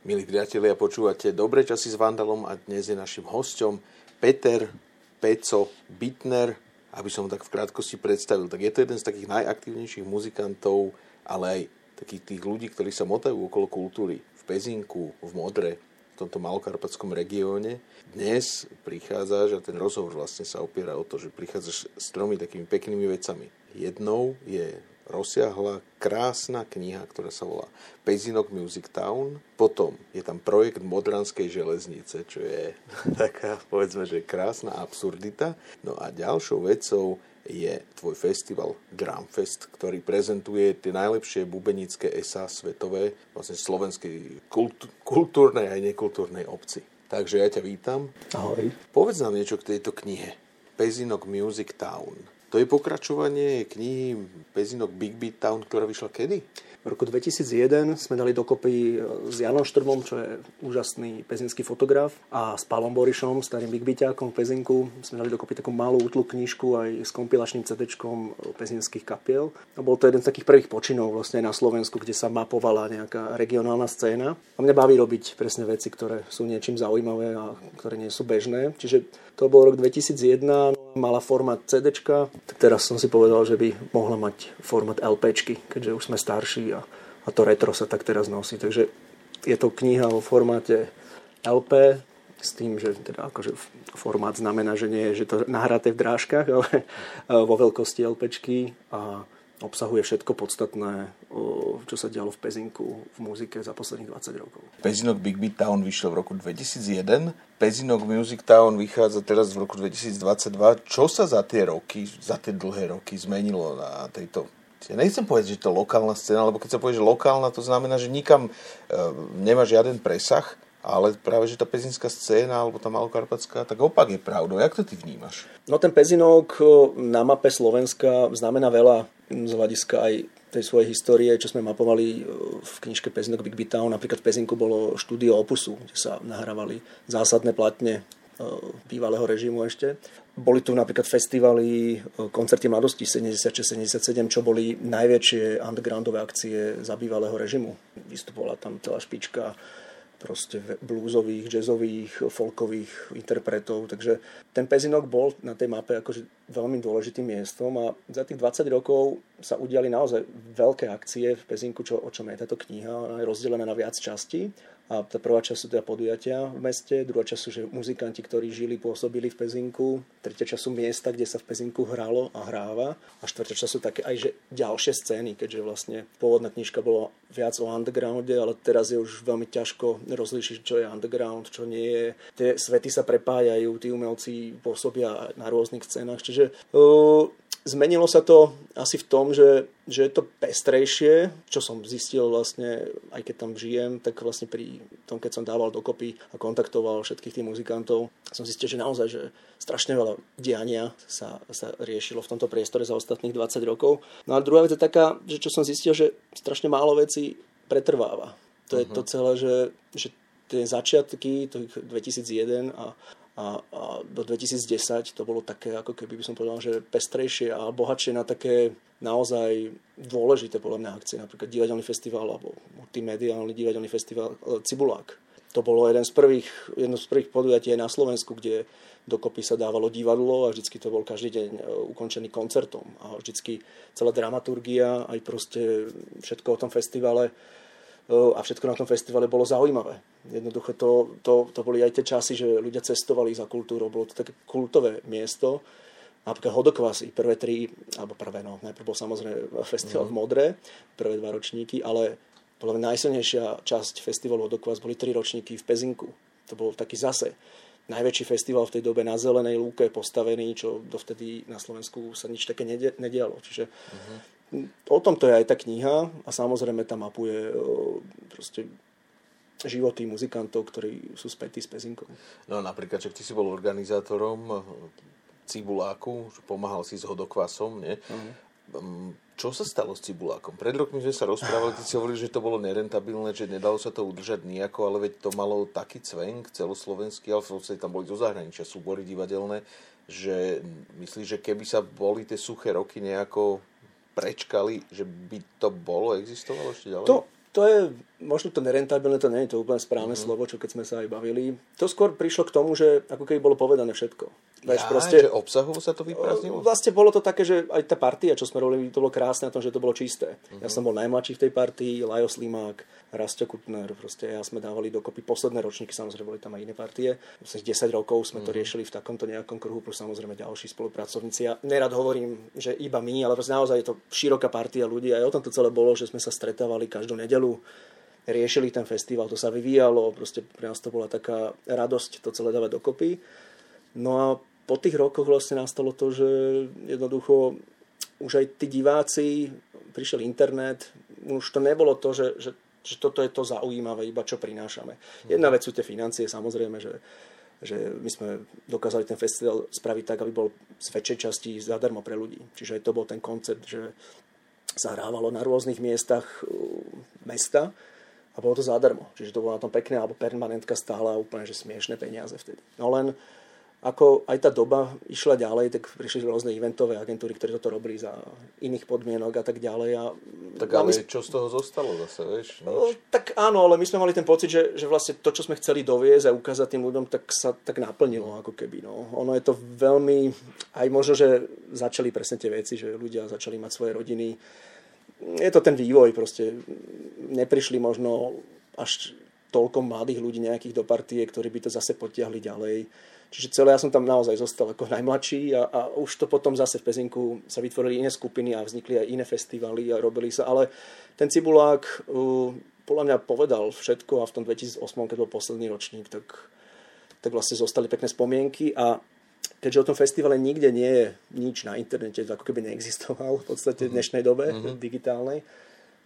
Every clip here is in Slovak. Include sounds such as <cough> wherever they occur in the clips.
Milí priatelia, počúvate Dobré časy s Vandalom a dnes je našim hosťom Peter Peco Bitner. Aby som tak v krátkosti predstavil, tak je to jeden z takých najaktívnejších muzikantov, ale aj takých tých ľudí, ktorí sa motajú okolo kultúry. V Pezinku, v Modre, v tomto malokarpatskom regióne. Dnes prichádzaš a ten rozhovor vlastne sa opiera o to, že prichádzaš s tromi takými peknými vecami. Jednou je rozsiahla, krásna kniha, ktorá sa volá Pezinok Music Town. Potom je tam projekt Modranskej železnice, čo je <laughs> taká, povedzme, že krásna absurdita. No a ďalšou vecou je tvoj festival Drumfest, ktorý prezentuje tie najlepšie bubenické esá svetové, vlastne slovenskej kult- kultúrnej aj nekultúrnej obci. Takže ja ťa vítam. Ahoj. Povedz nám niečo k tejto knihe. Pezinok Music Town. To je pokračovanie knihy Pezinok Big Beat Town, ktorá vyšla kedy? V roku 2001 sme dali dokopy e, s Janom Štrbom, čo je úžasný pezinský fotograf, a s Pálom Borišom, starým Big Beatákom v Pezinku. Sme dali dokopy takú malú útlu knižku aj s kompilačným CD pezinských kapiel. A bol to jeden z takých prvých počinov vlastne na Slovensku, kde sa mapovala nejaká regionálna scéna. A mňa baví robiť presne veci, ktoré sú niečím zaujímavé a ktoré nie sú bežné. Čiže to bol rok 2001, mala formát CD, teraz som si povedal, že by mohla mať formát LPčky, keďže už sme starší a, a to retro sa tak teraz nosí. Takže je to kniha vo formáte LP, s tým, že teda akože formát znamená, že nie je že to nahraté v drážkach, ale <laughs> vo veľkosti LPčky a obsahuje všetko podstatné, čo sa dialo v Pezinku v muzike za posledných 20 rokov. Pezinok Big Beat Town vyšiel v roku 2001, Pezinok Music Town vychádza teraz v roku 2022. Čo sa za tie roky, za tie dlhé roky zmenilo na tejto ja nechcem povedať, že to je lokálna scéna, lebo keď sa povie, že lokálna, to znamená, že nikam e, nemá žiaden presah, ale práve, že tá pezinská scéna, alebo tá malokarpatská, tak opak je pravdou. Jak to ty vnímaš? No ten pezinok e, na mape Slovenska znamená veľa z hľadiska aj tej svojej histórie, čo sme mapovali e, v knižke Pezinok Big Beat. Napríklad v Pezinku bolo štúdio Opusu, kde sa nahrávali zásadné platne bývalého režimu ešte. Boli tu napríklad festivaly, e, koncerty mladosti 76-77, čo boli najväčšie undergroundové akcie za bývalého režimu. Vystupovala tam celá špička proste bluesových, jazzových, folkových interpretov. Takže ten Pezinok bol na tej mape akože veľmi dôležitým miestom a za tých 20 rokov sa udiali naozaj veľké akcie v Pezinku, čo, o čom je táto kniha. Ona je rozdelená na viac častí a tá prvá časť sú teda podujatia v meste, druhá časť sú že muzikanti, ktorí žili, pôsobili v Pezinku, tretia časť sú miesta, kde sa v Pezinku hralo a hráva a štvrtia časť sú také aj že ďalšie scény, keďže vlastne pôvodná knižka bola viac o undergrounde, ale teraz je už veľmi ťažko rozlíšiť, čo je underground, čo nie je. Tie svety sa prepájajú, tí umelci pôsobia na rôznych scénach, čiže uh, Zmenilo sa to asi v tom, že, že je to pestrejšie, čo som zistil vlastne, aj keď tam žijem, tak vlastne pri tom, keď som dával dokopy a kontaktoval všetkých tých muzikantov, som zistil, že naozaj, že strašne veľa diania sa, sa riešilo v tomto priestore za ostatných 20 rokov. No a druhá vec je taká, že čo som zistil, že strašne málo vecí pretrváva. To uh-huh. je to mhm. celé, že, že tie začiatky, to 2001 a a, a do 2010 to bolo také, ako keby by som povedal, že pestrejšie a bohatšie na také naozaj dôležité podľa mňa akcie, napríklad divadelný festival alebo multimediálny divadelný festival e, Cibulák. To bolo jeden z prvých, jedno z prvých podujatí aj na Slovensku, kde dokopy sa dávalo divadlo a vždycky to bol každý deň e, ukončený koncertom a vždycky celá dramaturgia, aj proste všetko o tom festivale a všetko na tom festivale bolo zaujímavé. Jednoducho to, to, to boli aj tie časy, že ľudia cestovali za kultúrou, bolo to také kultové miesto. Napríklad Hodokvasy, prvé tri, alebo prvé, no, najprv bol samozrejme festival mm. v Modre, prvé dva ročníky, ale podľa mňa najsilnejšia časť festivalu Hodokvas boli tri ročníky v Pezinku. To bol taký zase najväčší festival v tej dobe na zelenej lúke postavený, čo dovtedy na Slovensku sa nič také nedialo. Čiže uh-huh o tomto je aj tá kniha a samozrejme tam mapuje proste životy muzikantov, ktorí sú spätí s Pezinkou. No napríklad, že ty si bol organizátorom Cibuláku, pomáhal si s hodokvasom, nie? Uh-huh. Čo sa stalo s Cibulákom? Pred rokmi sme sa rozprávali, ty si hovorili, že to bolo nerentabilné, že nedalo sa to udržať nejako, ale veď to malo taký cvenk celoslovenský, ale v tam boli zo zahraničia súbory divadelné, že myslíš, že keby sa boli tie suché roky nejako prečkali, že by to bolo, existovalo ešte ďalej? To, to je možno to nerentabilné, to nie je to úplne správne mm-hmm. slovo, čo keď sme sa aj bavili. To skôr prišlo k tomu, že ako keby bolo povedané všetko. Veď ja, proste, že obsahovo sa to vyprázdnilo? Vlastne bolo to také, že aj tá partia, čo sme robili, to bolo krásne na tom, že to bolo čisté. Mm-hmm. Ja som bol najmladší v tej partii, Lajos Limák, Rastio Kutner, proste ja sme dávali dokopy posledné ročníky, samozrejme boli tam aj iné partie. Vlastne 10 rokov sme mm-hmm. to mhm. riešili v takomto nejakom kruhu, plus samozrejme ďalší spolupracovníci. Ja nerad hovorím, že iba my, ale naozaj je to široká partia ľudí. Aj o tom to celé bolo, že sme sa stretávali každú nedelu riešili ten festival, to sa vyvíjalo, proste pre nás to bola taká radosť to celé dávať dokopy. No a po tých rokoch vlastne nastalo to, že jednoducho už aj tí diváci, prišiel internet, už to nebolo to, že, že, že toto je to zaujímavé, iba čo prinášame. Jedna vec sú tie financie, samozrejme, že, že my sme dokázali ten festival spraviť tak, aby bol z väčšej časti zadarmo pre ľudí. Čiže to bol ten koncept, že sa hrávalo na rôznych miestach uh, mesta a bolo to zadarmo. Čiže to bolo na tom pekné, alebo permanentka stála úplne že smiešné peniaze vtedy. No len ako aj tá doba išla ďalej, tak prišli rôzne eventové agentúry, ktoré toto robili za iných podmienok a tak ďalej. A tak ale my... čo z toho zostalo zase, vieš? No, tak áno, ale my sme mali ten pocit, že, že vlastne to, čo sme chceli doviezť a ukázať tým ľuďom, tak sa tak naplnilo ako keby. No. Ono je to veľmi, aj možno, že začali presne tie veci, že ľudia začali mať svoje rodiny. Je to ten vývoj, proste neprišli možno až toľko mladých ľudí nejakých do partie, ktorí by to zase potiahli ďalej. Čiže celé ja som tam naozaj zostal ako najmladší a, a už to potom zase v Pezinku sa vytvorili iné skupiny a vznikli aj iné festivaly a robili sa, ale ten Cibulák uh, podľa mňa povedal všetko a v tom 2008, keď bol posledný ročník, tak, tak vlastne zostali pekné spomienky a keďže o tom festivale nikde nie je nič na internete, ako keby neexistoval v podstate v dnešnej dobe mm-hmm. digitálnej,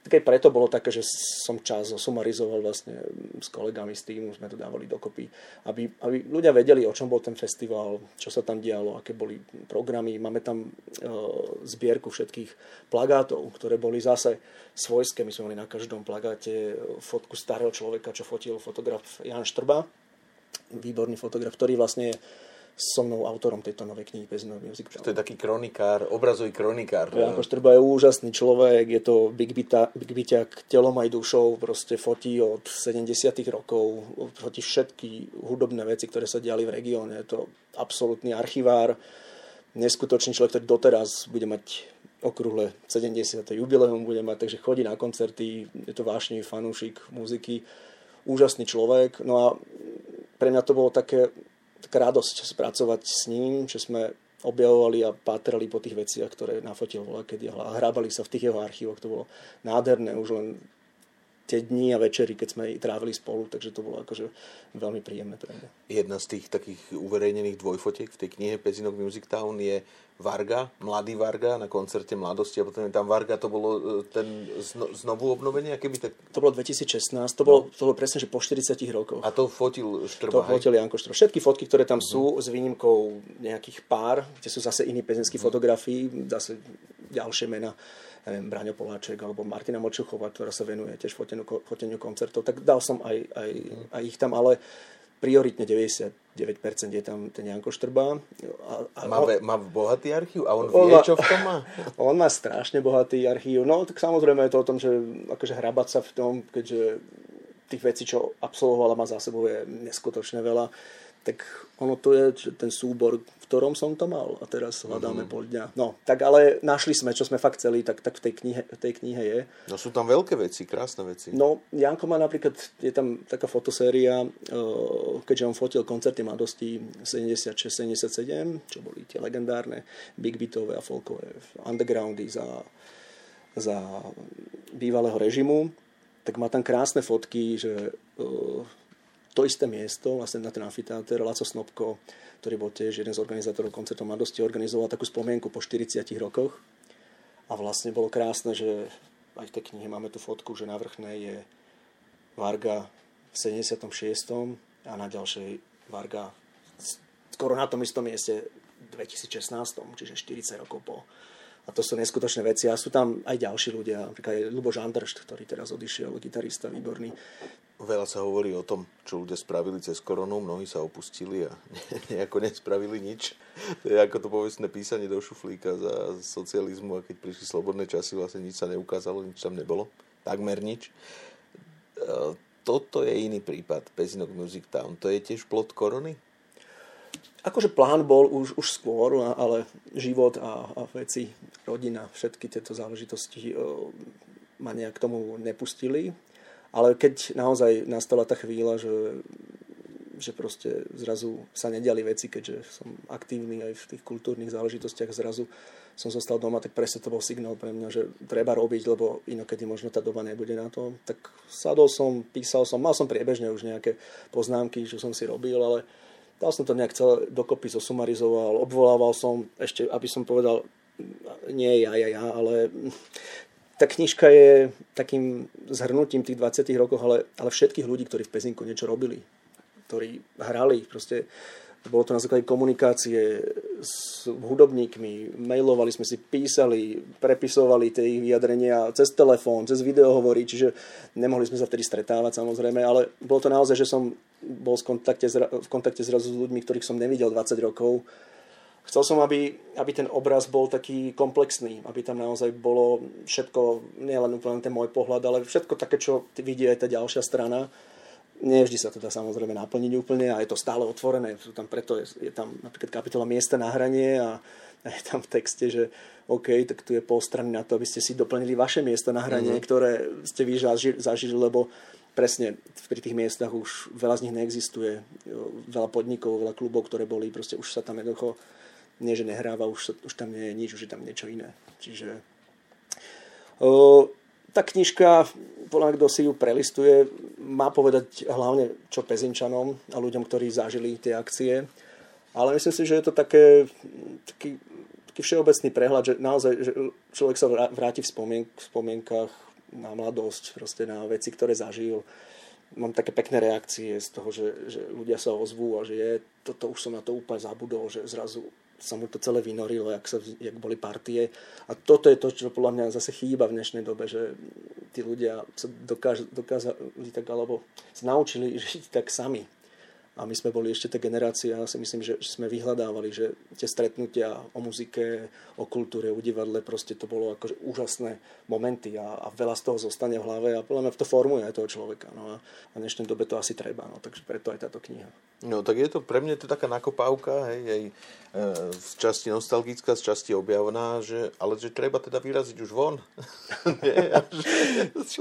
tak aj preto bolo také, že som čas zosumarizoval vlastne s kolegami z týmu, sme to dávali dokopy, aby, aby ľudia vedeli, o čom bol ten festival, čo sa tam dialo, aké boli programy. Máme tam e, zbierku všetkých plagátov, ktoré boli zase svojské. My sme mali na každom plagáte fotku starého človeka, čo fotil fotograf Jan Štrba, výborný fotograf, ktorý vlastne so mnou autorom tejto novej knihy Pezinov Music. To je taký kronikár, obrazový kronikár. Janko Štrba je úžasný človek, je to big, bita, big byťak telom aj dušou, proste fotí od 70 rokov, fotí všetky hudobné veci, ktoré sa diali v regióne. Je to absolútny archivár, neskutočný človek, ktorý doteraz bude mať okrúhle 70. jubileum bude mať, takže chodí na koncerty, je to vášny fanúšik muziky, úžasný človek. No a pre mňa to bolo také taká radosť spracovať s ním, že sme objavovali a pátrali po tých veciach, ktoré nafotil voľa kedy a hrábali sa v tých jeho archívoch. To bolo nádherné, už len tie dni a večery, keď sme trávili spolu, takže to bolo akože veľmi príjemné pre mňa. Jedna z tých takých uverejnených dvojfotiek v tej knihe Pezinok Music Town je Varga, mladý Varga na koncerte mladosti a potom je tam Varga, to bolo e, ten zno, znovu obnovenie, aké by tak... To bolo 2016, to, no. bolo, to bolo presne, že po 40 rokoch. A to fotil Štrba, To fotil Janko Štrba. Všetky fotky, ktoré tam uh-huh. sú, s výnimkou nejakých pár, kde sú zase iní pezinskí uh-huh. fotografii, zase ďalšie mená neviem, Braňo Poláček alebo Martina Močuchová, ktorá sa venuje tiež foteniu, foteniu koncertov, tak dal som aj, aj, aj ich tam, ale prioritne 99% je tam ten Janko Štrba. A, a má, on, má bohatý archív a on, on vie, má, čo v tom má? <laughs> On má strašne bohatý archív. No tak samozrejme je to o tom, že akože hrabať sa v tom, keďže tých vecí, čo absolvovala, má za sebou je neskutočne veľa tak ono to je ten súbor, v ktorom som to mal a teraz hľadáme mm-hmm. pol dňa. No, tak ale našli sme, čo sme fakt chceli, tak, tak v, tej knihe, v tej knihe je. No sú tam veľké veci, krásne veci. No, Janko má napríklad, je tam taká fotoséria, eh, keďže on fotil koncerty mladosti 76-77, čo boli tie legendárne big beatové a folkové undergroundy za, za bývalého režimu, tak má tam krásne fotky, že eh, to isté miesto, vlastne na ten amfiteáter, Laco Snobko, ktorý bol tiež jeden z organizátorov koncertov mladosti, organizoval takú spomienku po 40 rokoch. A vlastne bolo krásne, že aj v tej knihe máme tú fotku, že na vrchnej je Varga v 76. a na ďalšej Varga skoro na tom istom mieste 2016, čiže 40 rokov po. A to sú neskutočné veci. A sú tam aj ďalší ľudia, napríklad aj Luboš Andršt, ktorý teraz odišiel, gitarista výborný. Veľa sa hovorí o tom, čo ľudia spravili cez koronu, mnohí sa opustili a <laughs> nejako nespravili nič. To je ako to povestné písanie do šuflíka za socializmu a keď prišli slobodné časy, vlastne nič sa neukázalo, nič tam nebolo. Takmer nič. toto je iný prípad, Pezinok Music Town. To je tiež plot korony? Akože plán bol už, už skôr, ale život a, a veci, rodina, všetky tieto záležitosti ma nejak tomu nepustili. Ale keď naozaj nastala tá chvíľa, že, že proste zrazu sa nediali veci, keďže som aktívny aj v tých kultúrnych záležitostiach, zrazu som zostal doma, tak presne to bol signál pre mňa, že treba robiť, lebo inokedy možno tá doba nebude na to. Tak sadol som, písal som, mal som priebežne už nejaké poznámky, čo som si robil, ale dal som to nejak celé dokopy, zosumarizoval, obvolával som, ešte aby som povedal, nie ja, ja, ja, ale tá knižka je takým zhrnutím tých 20 rokov, ale, ale všetkých ľudí, ktorí v Pezinku niečo robili, ktorí hrali, proste bolo to na základe komunikácie s hudobníkmi, mailovali sme si, písali, prepisovali tie ich vyjadrenia cez telefón, cez videohovory, čiže nemohli sme sa vtedy stretávať samozrejme, ale bolo to naozaj, že som bol v kontakte, zrazu s ľuďmi, ktorých som nevidel 20 rokov. Chcel som, aby, aby ten obraz bol taký komplexný, aby tam naozaj bolo všetko, nielen úplne ten môj pohľad, ale všetko také, čo vidie aj tá ďalšia strana Nevždy sa to dá samozrejme naplniť úplne a je to stále otvorené. Sú tam preto je, je tam napríklad kapitola miesta na hranie a, <laughs> je tam v texte, že OK, tak tu je pol strany na to, aby ste si doplnili vaše miesto na hranie, mm-hmm. ktoré ste vy zažili, lebo presne pri tých miestach už veľa z nich neexistuje. Veľa podnikov, veľa klubov, ktoré boli, proste už sa tam jednoducho nie, že nehráva, už, už tam nie je nič, už je tam niečo iné. Čiže o, tá knižka, podľa kto si ju prelistuje, má povedať hlavne čo Pezinčanom a ľuďom, ktorí zažili tie akcie. Ale myslím si, že je to také, taký, taký všeobecný prehľad, že naozaj že človek sa vráti v, spomien- v spomienkach na mladosť, proste na veci, ktoré zažil. Mám také pekné reakcie z toho, že, že ľudia sa ozvú a že je, toto už som na to úplne zabudol, že zrazu sa mu to celé vynorilo, jak, sa, jak boli partie. A toto je to, čo podľa mňa zase chýba v dnešnej dobe, že tí ľudia sa dokáž, dokázali tak, alebo sa naučili <laughs> žiť tak sami a my sme boli ešte tá generácia, ja si myslím, že sme vyhľadávali, že tie stretnutia o muzike, o kultúre, o divadle, proste to bolo akože úžasné momenty a, a veľa z toho zostane v hlave a podľa mňa to formuje aj toho človeka. No a, a v dnešnej dobe to asi treba, no, takže preto aj táto kniha. No tak je to, pre mňa to taká nakopávka, hej, aj e, z časti nostalgická, z časti objavná, že, ale že treba teda vyraziť už von. <laughs> Nie.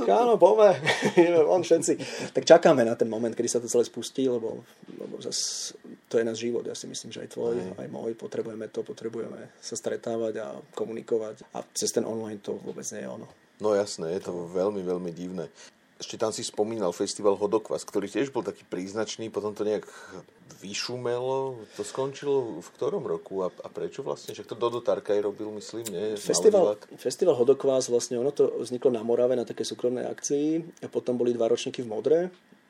Áno, poďme, <laughs> von všetci. Tak čakáme na ten moment, kedy sa to celé spustí, lebo lebo zas to je náš život, ja si myslím, že aj tvoj, aj, aj môj, potrebujeme to, potrebujeme sa stretávať a komunikovať a cez ten online to vôbec nie je ono. No jasné, je to veľmi, veľmi divné. Ešte tam si spomínal festival Hodokvas, ktorý tiež bol taký príznačný, potom to nejak vyšumelo. To skončilo v ktorom roku a, a prečo vlastne? Však to Dodo Tarkaj robil, myslím, nie? Festival, festival Hodokvás, vlastne ono to vzniklo na Morave na také súkromnej akcii a potom boli dva ročníky v Modre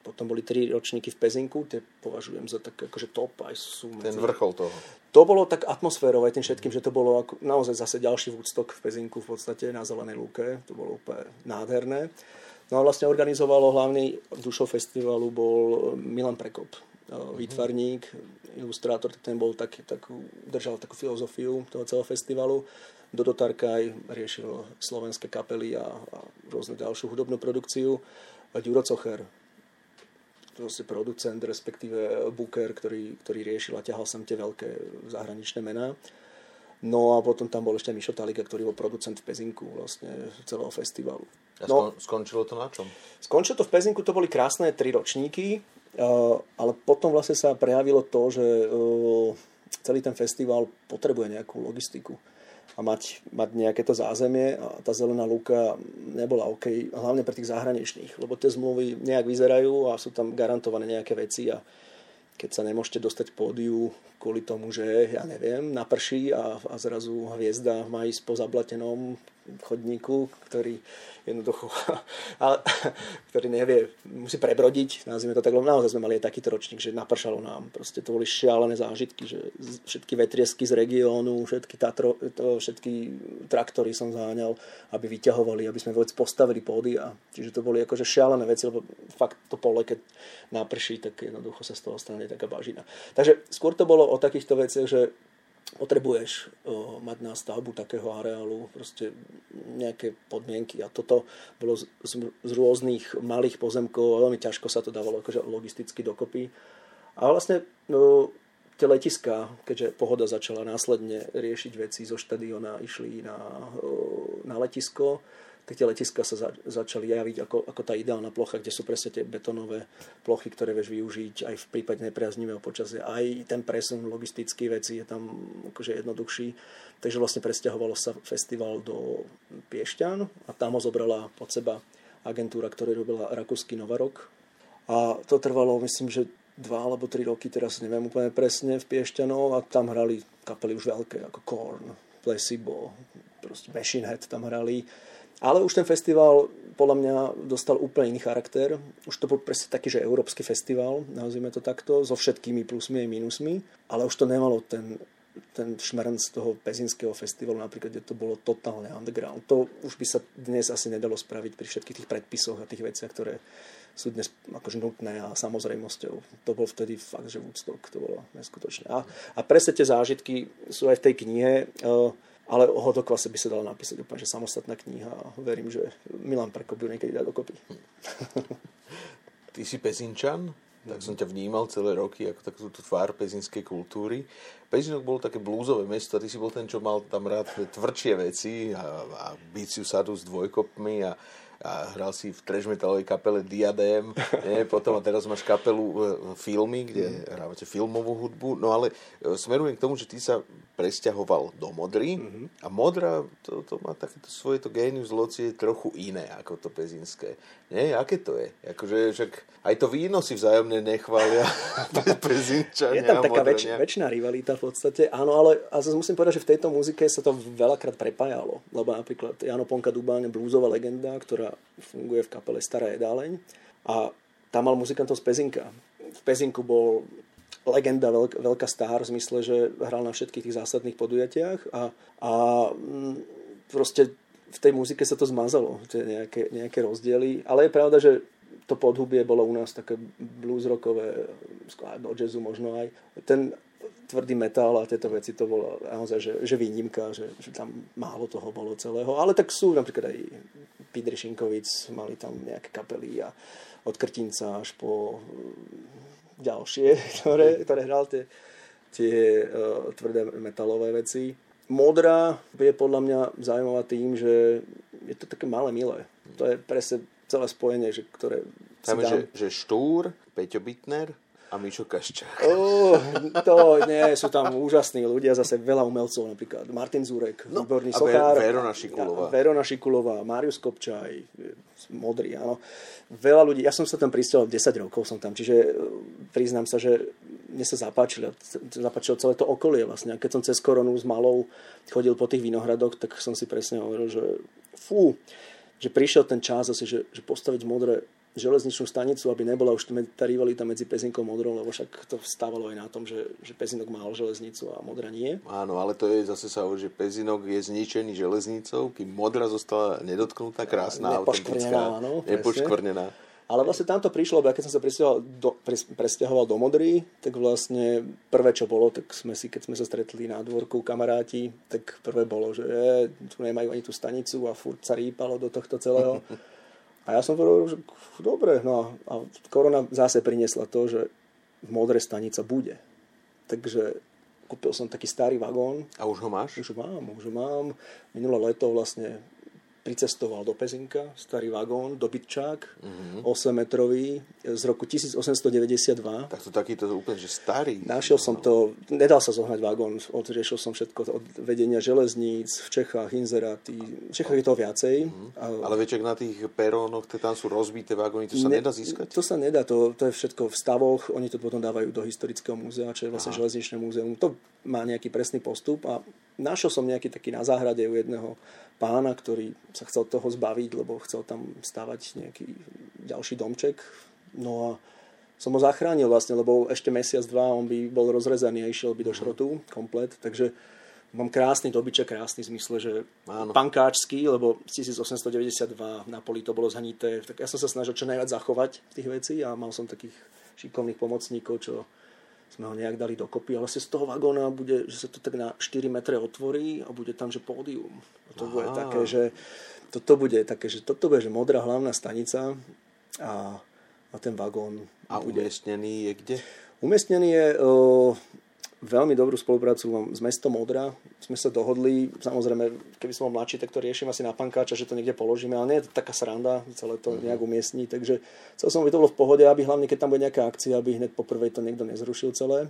potom boli tri ročníky v Pezinku, tie považujem za tak akože top, aj sú medzi... Ten vrchol toho. To bolo tak atmosférové tým všetkým, že to bolo ako, naozaj zase ďalší Woodstock v Pezinku v podstate na Zelenej lúke. To bolo úplne nádherné. No a vlastne organizovalo hlavný dušou festivalu bol Milan Prekop, mm-hmm. výtvarník, ilustrátor, ten bol taký, takú, držal takú filozofiu toho celého festivalu. Dodo Tarkaj riešil slovenské kapely a, a rôznu ďalšiu hudobnú produkciu. Ďuro Cocher, proste producent, respektíve booker, ktorý, ktorý riešil a ťahal sem tie veľké zahraničné mená. No a potom tam bol ešte Mišo Talika, ktorý bol producent v Pezinku vlastne celého festivalu. A no, skončilo to na čom? Skončilo to v Pezinku, to boli krásne tri ročníky, ale potom vlastne sa prejavilo to, že celý ten festival potrebuje nejakú logistiku a mať, mať nejaké to zázemie a tá zelená lúka nebola OK, hlavne pre tých zahraničných, lebo tie zmluvy nejak vyzerajú a sú tam garantované nejaké veci a keď sa nemôžete dostať pódiu kvôli tomu, že ja neviem, naprší a, a zrazu hviezda má ísť po zablatenom chodníku, ktorý jednoducho, <laughs> ale, ktorý nevie, musí prebrodiť, nazvime to tak, lebo naozaj sme mali aj takýto ročník, že napršalo nám, proste to boli šialené zážitky, že všetky vetriesky z regiónu, všetky, tatro, to, všetky traktory som záňal, aby vyťahovali, aby sme vôbec postavili pódia, čiže to boli akože šialené veci, lebo fakt to pole, keď naprší, tak jednoducho sa z toho stane taká bažina. Takže skôr to bolo o takýchto veciach, že potrebuješ o, mať na stavbu takého areálu proste nejaké podmienky a toto bolo z, z, rôznych malých pozemkov veľmi ťažko sa to dávalo akože logisticky dokopy. A vlastne o, tie letiská, keďže pohoda začala následne riešiť veci zo štadiona, išli na, o, na letisko, tak tie letiska sa za, začali javiť ako, ako tá ideálna plocha, kde sú presne tie betonové plochy, ktoré vieš využiť aj v prípade nepriaznivého počasia. Aj ten presun logistický veci je tam akože jednoduchší. Takže vlastne presťahovalo sa festival do Piešťan a tam ho zobrala pod seba agentúra, ktorá robila Rakúsky Novarok. A to trvalo, myslím, že dva alebo tri roky, teraz neviem úplne presne, v Piešťanov a tam hrali kapely už veľké, ako Korn, Placebo, proste Machine Head tam hrali ale už ten festival podľa mňa dostal úplne iný charakter. Už to bol presne taký, že európsky festival, nazvime to takto, so všetkými plusmi a minusmi, ale už to nemalo ten, ten šmrnc toho pezinského festivalu, napríklad, kde to bolo totálne underground. To už by sa dnes asi nedalo spraviť pri všetkých tých predpisoch a tých veciach, ktoré sú dnes akože nutné a samozrejmosťou. To bol vtedy fakt, že Woodstock, to bolo neskutočné. A, a presne tie zážitky sú aj v tej knihe. Uh, ale o Hodokvase by sa dalo napísať úplne, že samostatná kniha a verím, že Milan Prokop ju niekedy dá dokopy. Ty si Pezinčan, tak som ťa vnímal celé roky ako takú tvár pezinskej kultúry. Pezinok bolo také blúzové mesto, ty si bol ten, čo mal tam rád tvrdšie veci a, a biciu sadu s dvojkopmi a a hral si v trash metalovej kapele Diadem, nie? potom a teraz máš kapelu e, filmy, kde mm. hrávate filmovú hudbu, no ale e, smerujem k tomu, že ty sa presťahoval do Modry mm-hmm. a Modra, to, to má takéto svoje to genius loci je trochu iné ako to pezinské. Nie, aké to je? Akože však aj to víno si vzájomne nechvália <laughs> <laughs> pezinčania. Je tam taká väč, väčšiná rivalita v podstate, áno, ale a zase musím povedať, že v tejto muzike sa to veľakrát prepájalo, lebo napríklad Jano Ponka Dubáne, bluesová legenda, ktorá funguje v kapele Stará jedáleň a tam mal muzikantov z Pezinka. V Pezinku bol legenda, veľk, veľká star v zmysle, že hral na všetkých tých zásadných podujatiach a, a mm, proste v tej muzike sa to zmazalo, tie nejaké, nejaké rozdiely. Ale je pravda, že to podhubie bolo u nás také blues rockové, do jazzu možno aj. Ten tvrdý metal a tieto veci, to bolo naozaj, že, že výnimka, že, že tam málo toho bolo celého. Ale tak sú napríklad aj Pidri Šinkovic, mali tam nejaké kapely a od Krtinca až po ďalšie, <laughs> ktoré, ktoré hral tie, tie uh, tvrdé metalové veci. Modrá je podľa mňa zaujímavá tým, že je to také malé milé. To je presne celé spojenie, že, ktoré tam je, že, že Štúr, Peťo Bitner, a Mišo Kaščák. Oh, to nie, sú tam úžasní ľudia, zase veľa umelcov, napríklad Martin Zurek, no, výborný sochár. Verona Šikulová. Verona Šikulová, Marius Kopčaj, modrý, áno. Veľa ľudí, ja som sa tam pristal 10 rokov som tam, čiže e, priznám sa, že mne sa zapáčilo, zapáčilo celé to okolie vlastne. A keď som cez koronu s malou chodil po tých vinohradoch, tak som si presne hovoril, že fú, že prišiel ten čas zase, že, že postaviť modré železničnú stanicu, aby nebola už tá rivalita medzi Pezinkou a Modrou, lebo však to stávalo aj na tom, že, že Pezinok mal železnicu a Modra nie. Áno, ale to je zase sa hovorí, že Pezinok je zničený železnicou, kým Modra zostala nedotknutá, krásna, autentická, áno, nepoškvrnená. Ale vlastne tam to prišlo, lebo ja keď som sa presťahoval do, presťahoval do Modry, tak vlastne prvé, čo bolo, tak sme si, keď sme sa stretli na dvorku kamaráti, tak prvé bolo, že je, tu nemajú ani tú stanicu a furt sa rýpalo do tohto celého. <laughs> A ja som povedal, že dobre, no a korona zase priniesla to, že v modre stanica bude. Takže kúpil som taký starý vagón. A už ho máš? Už ho mám, už ho mám. Minulé leto vlastne pricestoval do Pezinka, starý vagón, dobytčák, mm-hmm. 8-metrový, z roku 1892. Tak to takýto úplne, že starý. Našiel som to, nedal sa zohnať vagón, odriešil som všetko od vedenia železníc v Čechách, inzeráty, v Čechách je to viacej. Mm-hmm. A... Ale vieš, na tých perónoch, tam sú rozbité vagóny, to sa ne, nedá získať? To sa nedá, to, to je všetko v stavoch, oni to potom dávajú do historického múzea, čo je vlastne Aha. železničné múzeum. To má nejaký presný postup a našiel som nejaký taký na záhrade u jedného pána, ktorý sa chcel toho zbaviť, lebo chcel tam stavať nejaký ďalší domček. No a som ho zachránil vlastne, lebo ešte mesiac, dva on by bol rozrezaný a išiel by do mhm. šrotu komplet. Takže mám krásny dobyček, krásny zmysle, že Áno. pankáčský, lebo 1892 na poli to bolo zhanité. Tak ja som sa snažil čo najviac zachovať tých vecí a mal som takých šikovných pomocníkov, čo sme ho nejak dali dokopy, ale z toho vagóna bude, že sa to tak na 4 metre otvorí a bude tam, že pódium. A to Aha. bude také, že toto bude také, že toto bude, že modrá hlavná stanica a, a ten vagón. A bude... umiestnený je kde? Umiestnený je uh, veľmi dobrú spoluprácu s mestom Modra. Sme sa dohodli, samozrejme, keby som bol mladší, tak to riešim asi na pankáča, že to niekde položíme, ale nie je to taká sranda, celé to mhm. nejak umiestniť, takže chcel som, aby to bolo v pohode, aby hlavne, keď tam bude nejaká akcia, aby hneď po prvej to niekto nezrušil celé.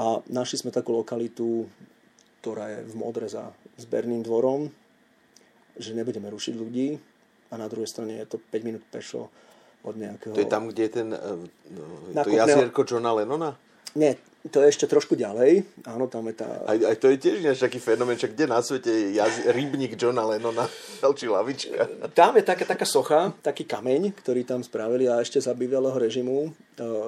A našli sme takú lokalitu, ktorá je v Modre za zberným dvorom, že nebudeme rušiť ľudí a na druhej strane je to 5 minút pešo od nejakého... To je tam, kde je ten, uh, to jazierko Johna Lennona? Nie, to je ešte trošku ďalej. Áno, tam je tá... Aj, aj to je tiež nejaký taký fenomén, čak kde na svete je jaz... rybník Johna Lennona, či lavička. Tam je taká, taká socha, taký kameň, ktorý tam spravili a ešte za bývalého režimu,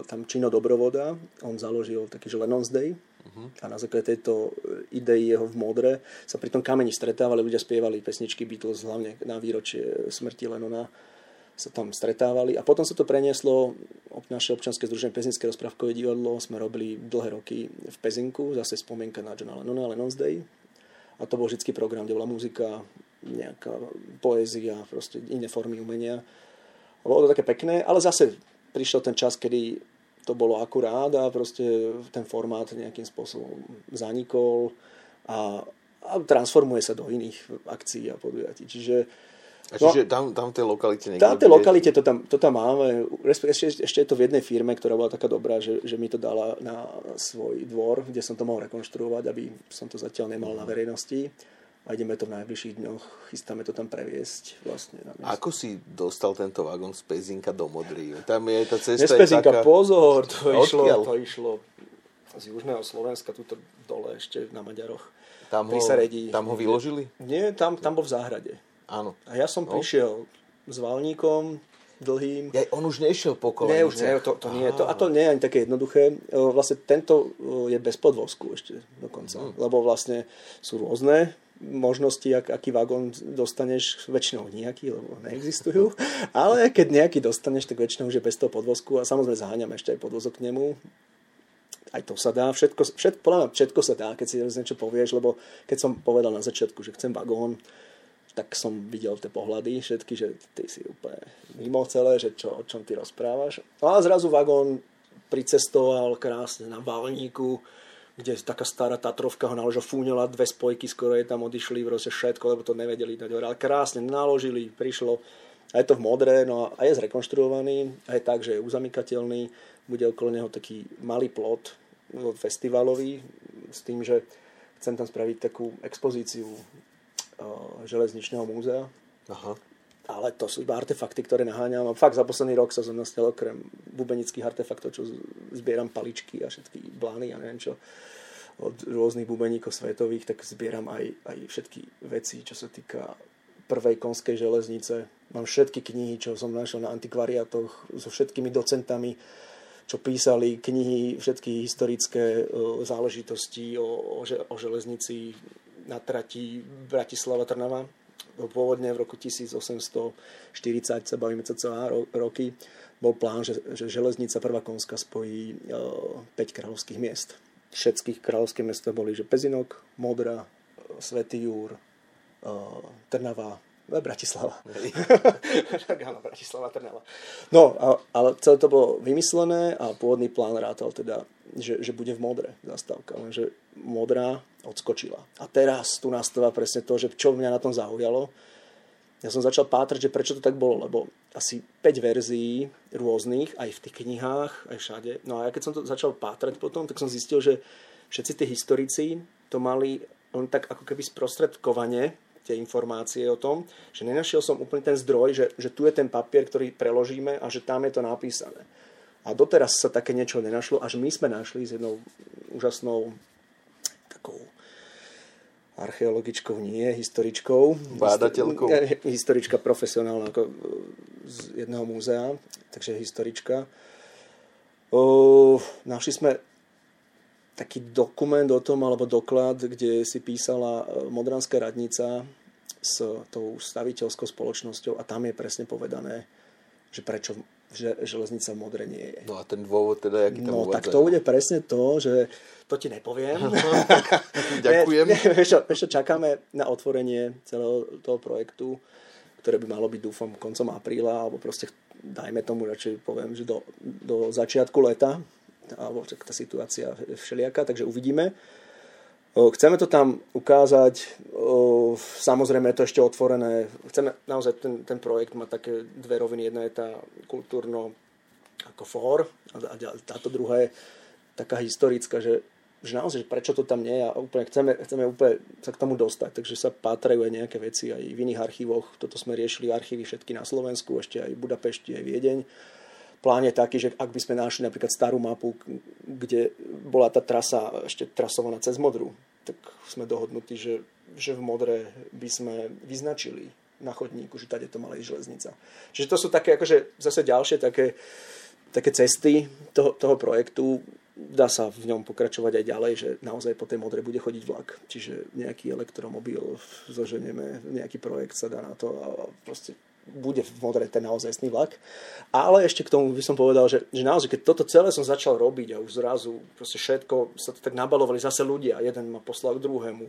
tam Čino Dobrovoda, on založil taký, že Lennon's Day, Uh-huh. A na základe tejto idei jeho v modre sa pri tom kameni stretávali, ľudia spievali pesničky Beatles, hlavne na výročie smrti Lennona sa tam stretávali a potom sa to prenieslo naše občanské združenie Pezinské rozprávkové divadlo sme robili dlhé roky v Pezinku, zase spomienka na Johna Lennona, Lennon's Day a to bol vždy program, kde bola muzika, nejaká poézia, proste iné formy umenia. A bolo to také pekné, ale zase prišiel ten čas, kedy to bolo akurát a proste ten formát nejakým spôsobom zanikol a, a transformuje sa do iných akcií a podujatí. Čiže čiže no, tam, tam v tej lokalite niekde... Tam v tej lokalite to tam, to tam máme. Ešte, ešte je to v jednej firme, ktorá bola taká dobrá, že, že mi to dala na svoj dvor, kde som to mohol rekonštruovať, aby som to zatiaľ nemal na verejnosti. A ideme to v najbližších dňoch, chystáme to tam previesť. Vlastne na Ako si dostal tento vagón z Pezinka do Modry? Tam je tá cesta... z Pezinka, taká... pozor, to išlo, to išlo z južného Slovenska, tuto dole ešte na Maďaroch. Tam ho, tam ho vyložili? Nie, tam, tam bol v záhrade. Áno. A ja som no. prišiel s valníkom dlhým. Ja, on už nešiel po kolenice. Nie, už nie, to, to nie. To, a to nie je ani také jednoduché. Vlastne tento je bez podvozku ešte dokonca. Mm. Lebo vlastne sú rôzne možnosti, ak, aký vagón dostaneš, väčšinou nejaký, lebo neexistujú, <laughs> ale keď nejaký dostaneš, tak väčšinou už je bez toho podvozku a samozrejme zaháňame ešte aj podvozok k nemu. Aj to sa dá, všetko, všetko, podľa mňa všetko sa dá, keď si niečo povieš, lebo keď som povedal na začiatku, že chcem vagón, tak som videl tie pohľady všetky, že ty si úplne mimo celé, že čo, o čom ty rozprávaš. No a zrazu vagón pricestoval krásne na valníku, kde taká stará Tatrovka ho naložila, fúňala dve spojky, skoro je tam odišli, proste všetko, lebo to nevedeli dať ale krásne naložili, prišlo a je to v modré, no a je zrekonštruovaný, a je tak, že je uzamykateľný, bude okolo neho taký malý plot festivalový, s tým, že chcem tam spraviť takú expozíciu železničného múzea. Aha. Ale to sú iba artefakty, ktoré naháňam. A fakt za posledný rok sa som nastal okrem bubenických artefaktov, čo zbieram paličky a všetky blány a neviem čo od rôznych bubeníkov svetových, tak zbieram aj, aj všetky veci, čo sa týka prvej konskej železnice. Mám všetky knihy, čo som našiel na antikvariátoch so všetkými docentami, čo písali knihy, všetky historické záležitosti o, o, o železnici na trati Bratislava-Trnava. Pôvodne v roku 1840, sa bavíme celá roky, bol plán, že, že železnica prvá konská spojí 5 e, kráľovských miest. Všetkých kráľovské mesta boli, že Pezinok, Modra, Svetý Júr, e, Trnava, Bratislava. <laughs> áno, Bratislava, Trnava. No, ale celé to bolo vymyslené a pôvodný plán rátal teda, že, že bude v modre zastávka, lenže modrá odskočila. A teraz tu nastáva presne to, že čo mňa na tom zaujalo. Ja som začal pátrať, že prečo to tak bolo, lebo asi 5 verzií rôznych, aj v tých knihách, aj všade. No a ja keď som to začal pátrať potom, tak som zistil, že všetci tí historici to mali len tak ako keby sprostredkovane tie informácie o tom, že nenašiel som úplne ten zdroj, že, že tu je ten papier, ktorý preložíme a že tam je to napísané. A doteraz sa také niečo nenašlo, až my sme našli s jednou úžasnou takou archeologičkou nie, historičkou. Bádateľkou. Historička profesionálna ako z jedného múzea, takže historička. O, našli sme taký dokument o tom, alebo doklad, kde si písala e, Modranská radnica s tou staviteľskou spoločnosťou a tam je presne povedané, že prečo že železnica v Modre nie je. No a ten dôvod teda, aký tam No uvádzajú? tak to bude presne to, že to ti nepoviem. <laughs> Ďakujem. <laughs> Ne, ne, čakáme na otvorenie celého toho projektu, ktoré by malo byť, dúfam, koncom apríla, alebo proste dajme tomu, radšej poviem, že do, do začiatku leta, alebo tá situácia všelijaká, takže uvidíme. Chceme to tam ukázať, samozrejme je to ešte otvorené. Chceme naozaj ten, ten projekt má také dve roviny. Jedna je tá kultúrno ako for a, táto druhá je taká historická, že, že naozaj, prečo to tam nie je a úplne chceme, chceme úplne sa k tomu dostať. Takže sa pátrajú aj nejaké veci aj v iných archívoch. Toto sme riešili archívy všetky na Slovensku, ešte aj v Budapešti, aj Viedeň plán je taký, že ak by sme našli napríklad starú mapu, kde bola tá trasa ešte trasovaná cez Modru, tak sme dohodnutí, že, že v Modre by sme vyznačili na chodníku, že tady to mala ísť železnica. Čiže to sú také akože zase ďalšie také, také cesty toho, toho projektu. Dá sa v ňom pokračovať aj ďalej, že naozaj po tej modre bude chodiť vlak. Čiže nejaký elektromobil zoženieme, nejaký projekt sa dá na to a proste bude v ten naozajstný vlak. Ale ešte k tomu by som povedal, že, že naozaj, keď toto celé som začal robiť a už zrazu proste všetko sa to tak nabalovali zase ľudia. Jeden ma poslal k druhému.